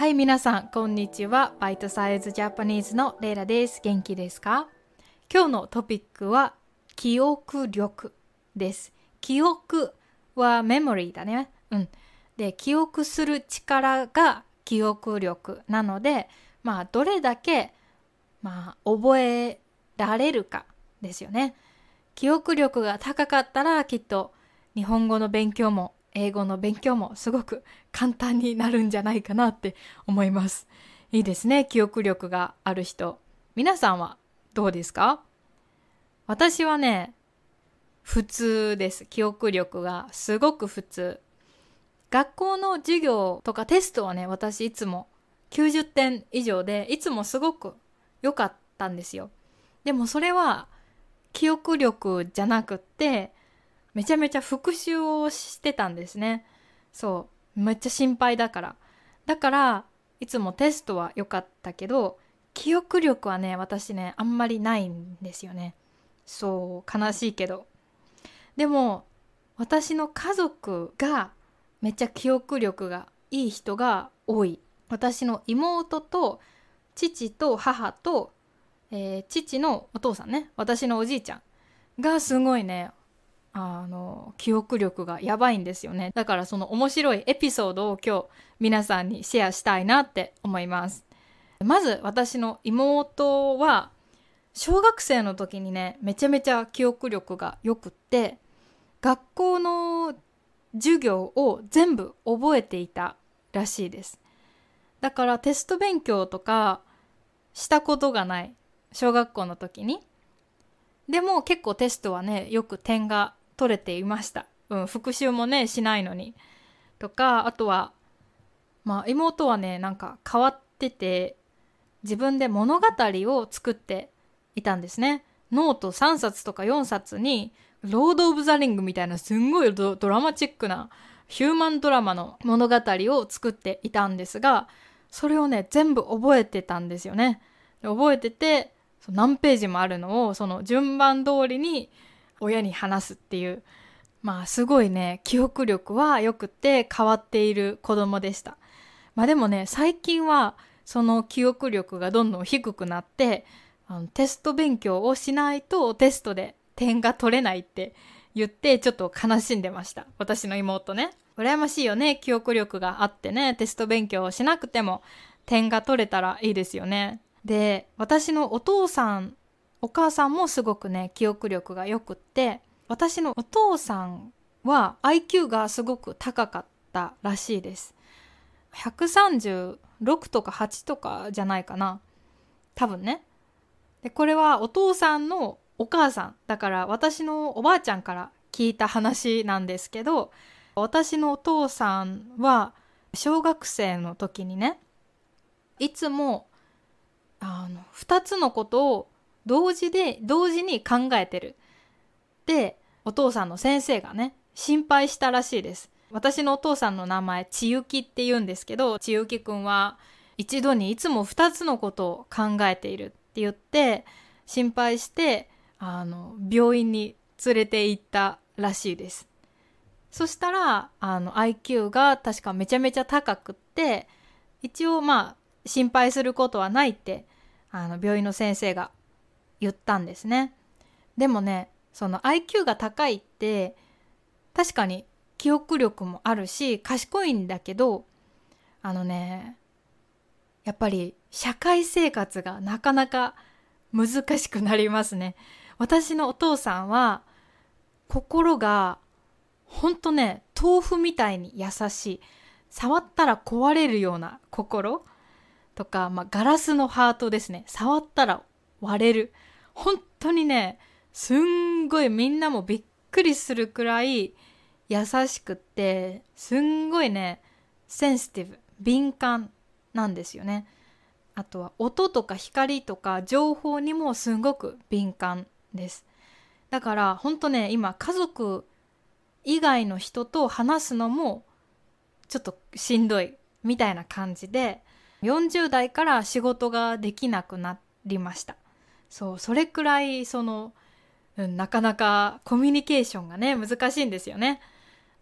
はい、皆さん、こんにちは。バイトサイズジャパニーズのレイラです。元気ですか？今日のトピックは、記憶力です。記憶はメモリーだね。うん。で、記憶する力が記憶力なので、まあ、どれだけ、まあ、覚えられるかですよね。記憶力が高かったら、きっと日本語の勉強も英語の勉強もすごく簡単になるんじゃないかなって思います。いいですね、記憶力がある人。皆さんはどうですか？私はね、普通です。記憶力がすごく普通。学校の授業とかテストはね、私いつも90点以上で、いつもすごく良かったんですよ。でもそれは記憶力じゃなくって、めちゃめちゃ復習をしてたんですね。そう。めっちゃ心配だから。だから、いつもテストは良かったけど、記憶力はね、私ね、あんまりないんですよね。そう、悲しいけど。でも、私の家族がめっちゃ記憶力がいい人が多い。私の妹と父と母と、えー父のお父さんね、私のおじいちゃんがすごいね、あの記憶力がやばいんですよね。だからその面白いエピソードを今日皆さんにシェアしたいなって思います。まず私の妹は小学生の時にねめちゃめちゃ記憶力がよくって学校の授業を全部覚えていたらしいです。だからテスト勉強とかしたことがない小学校の時に。でも結構テストはねよく点が取れていました。うん、復習もねしないのに。とかあとはまあ妹はねなんか変わってて自分で物語を作っていたんですね。ノート3冊とか4冊にロード・オブ・ザ・リングみたいなすんごいドラマチックなヒューマンドラマの物語を作っていたんですがそれをね全部覚えてたんですよね。覚えてて何ページもあるのをその順番通りに親に話すっていうまあすごいね記憶力は良くて変わっている子供でした。まあでもね最近はその記憶力がどんどん低くなってあのテスト勉強をしないとテストで点が取れないって言ってちょっと悲しんでました。私の妹ね。羨ましいよね記憶力があってね。テスト勉強をしなくても点が取れたらいいですよね。で私のお父さんお母さんもすごくね記憶力がよくって私のお父さんは IQ がすごく高かったらしいです。136とか8とかじゃないかな。多分ね。でこれはお父さんのお母さんだから私のおばあちゃんから聞いた話なんですけど私のお父さんは小学生の時にねいつもあの2つのことを同時で同時に考えてる。でお父さんの先生がね心配したらしいです。私のお父さんの名前千雪って言うんですけど千雪くんは一度にいつも2つのことを考えているって言って心配してあの病院に連れて行ったらしいです。そしたらあの IQ が確かめちゃめちゃ高くって一応まあ心配することはないってあの病院の先生が言ったんですね。でもねその IQ が高いって確かに記憶力もあるし賢いんだけどあのねやっぱり社会生活がなかなか難しくなりますね。私のお父さんは心がほんとね豆腐みたいに優しい。触ったら壊れるような心とか、まあ、ガラスのハートですね。触ったら割れる。本当にねすんごいみんなもびっくりするくらい優しくってすんごいねセンシティブ敏感なんですよね。あとは音とか光とか情報にもすごく敏感です。だから本当ね今家族以外の人と話すのもちょっとしんどいみたいな感じで40代から仕事ができなくなりました。そうそれくらいその、うん、なかなかコミュニケーションがね難しいんですよね。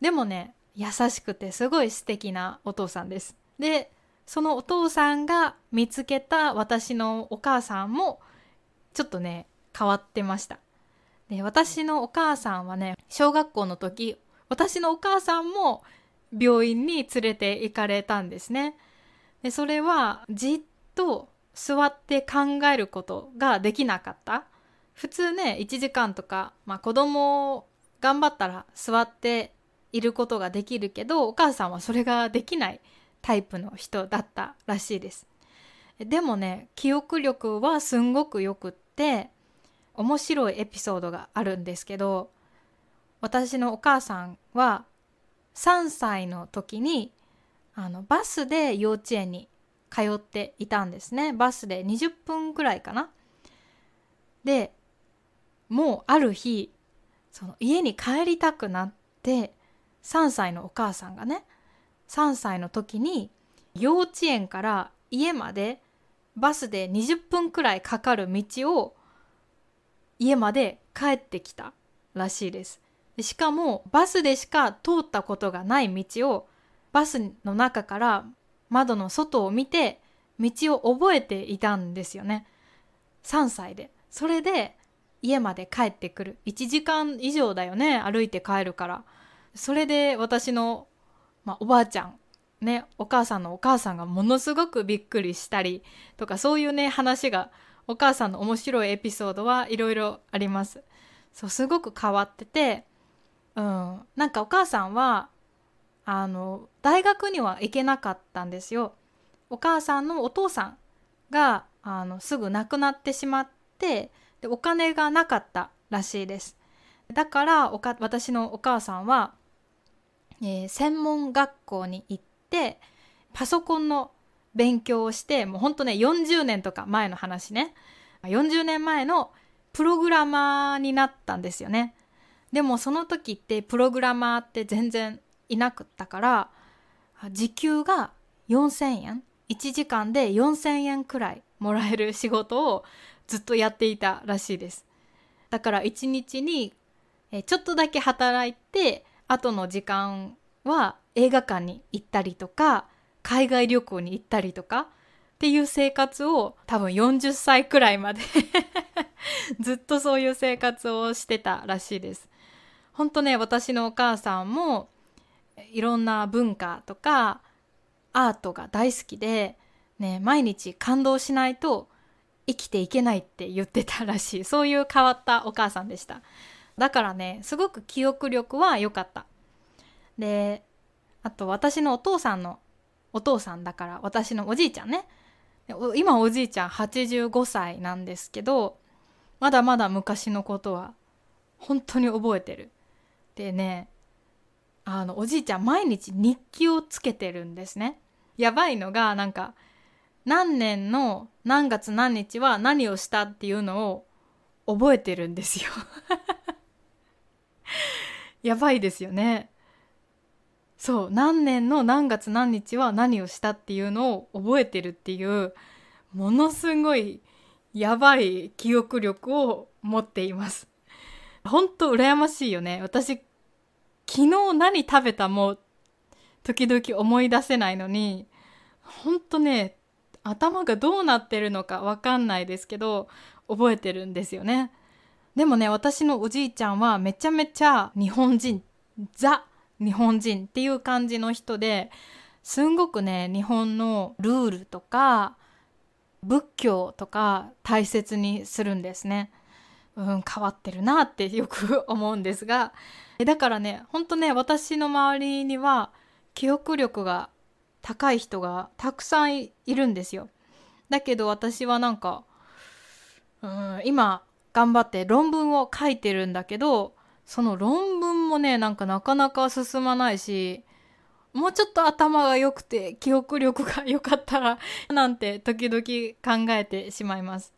でもね優しくてすごい素敵なお父さんです。でそのお父さんが見つけた私のお母さんもちょっとね変わってました。で私のお母さんはね小学校の時私のお母さんも病院に連れて行かれたんですね。でそれはじっと座って考えることができなかった。普通ね1時間とか、まあ、子供頑張ったら座っていることができるけどお母さんはそれができないタイプの人だったらしいです。でもね記憶力はすんごくよくって面白いエピソードがあるんですけど私のお母さんは3歳の時にあのバスで幼稚園に通っていたんですねバスで20分くらいかなでもうある日その家に帰りたくなって3歳のお母さんがね3歳の時に幼稚園から家までバスで20分くらいかかる道を家まで帰ってきたらしいです。しかもバスでしか通ったことがない道をバスの中から窓の外を見て道を覚えていたんですよね。3歳で。それで家まで帰ってくる。1時間以上だよね。歩いて帰るから。それで私の、まあ、おばあちゃん、ね、お母さんのお母さんがものすごくびっくりしたりとかそういうね話がお母さんの面白いエピソードはいろいろあります。そうすごく変わってて、うん、なんかお母さんはあの大学には行けなかったんですよ。お母さんのお父さんがあのすぐ亡くなってしまってでお金がなかったらしいです。だからおか私のお母さんはえー、専門学校に行ってパソコンの勉強をしてもうほんとね40年とか前の話ね40年前のプログラマーになったんですよねでもその時ってプログラマーって全然いなくったから時給が4,000円1時間で4,000円くらいもらえる仕事をずっとやっていたらしいですだから1日にちょっとだけ働いて後の時間は映画館に行ったりとか海外旅行に行ったりとかっていう生活を多分40歳くらいまで ずっとそういう生活をしてたらしいです。本当ね私のお母さんもいろんな文化とかアートが大好きで、ね、毎日感動しないと生きていけないって言ってたらしい。そういう変わったお母さんでした。だからねすごく記憶力は良かった。であと私のお父さんのお父さんだから私のおじいちゃんね。今おじいちゃん85歳なんですけどまだまだ昔のことは本当に覚えてる。でねあのおじいちゃん毎日日記をつけてるんですねやばいのがなんか何年の何月何日は何をしたっていうのを覚えてるんですよ やばいですよね。そう何年の何月何日は何をしたっていうのを覚えてるっていうものすごいやばい記憶力を持っています。ほんと羨ましいよね。私昨日何食べたも時々思い出せないのにほんとね頭がどうなってるのかわかんないですけど覚えてるんですよね。でもね私のおじいちゃんはめちゃめちゃ日本人ザ日本人っていう感じの人ですんごくね日本のルールとか仏教とか大切にするんですね。うん、変わってるなってよく思うんですがだからねほんとね私の周りには記憶力が高い人がたくさんいるんですよ。だけど私はなんか、うん、今頑張って論文を書いてるんだけどその論文もねなんかなかなか進まないしもうちょっと頭が良くて記憶力が良かったらなんて時々考えてしまいます。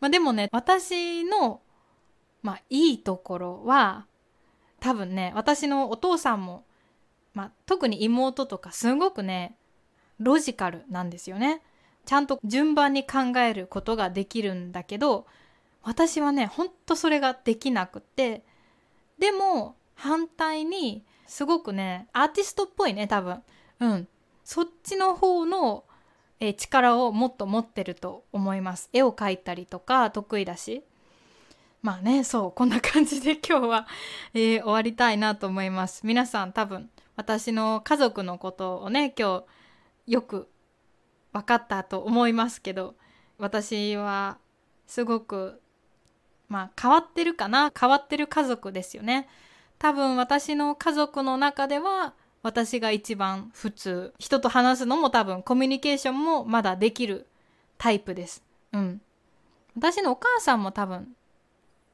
まあ、でもね私の、まあ、いいところは多分ね私のお父さんも、まあ、特に妹とかすごくねロジカルなんですよね。ちゃんと順番に考えることができるんだけど私はねほんとそれができなくってでも反対にすごくねアーティストっぽいね多分うんそっちの方のえー、力をもっと持ってると思います。絵を描いたりとか得意だし。まあねそうこんな感じで今日は、えー、終わりたいなと思います。皆さん多分私の家族のことをね今日よく分かったと思いますけど私はすごくまあ変わってるかな？変わってる家族ですよね。多分私の家族の中では私が一番普通。人と話すのも多分コミュニケーションもまだできるタイプです。うん。私のお母さんも多分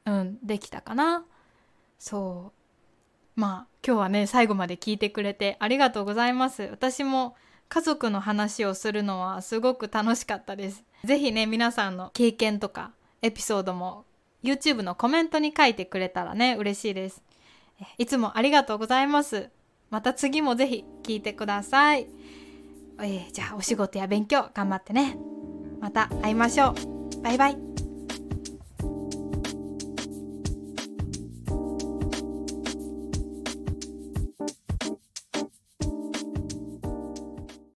うんできたかな。そう。まあ今日はね最後まで聞いてくれてありがとうございます。私も家族の話をするのはすごく楽しかったです。是非ね皆さんの経験とかエピソードも YouTube のコメントに書いてくれたらね嬉しいです。いつもありがとうございます。また次もぜひ聞いてください、えー、じゃあお仕事や勉強頑張ってね。また会いましょう。バイバイ。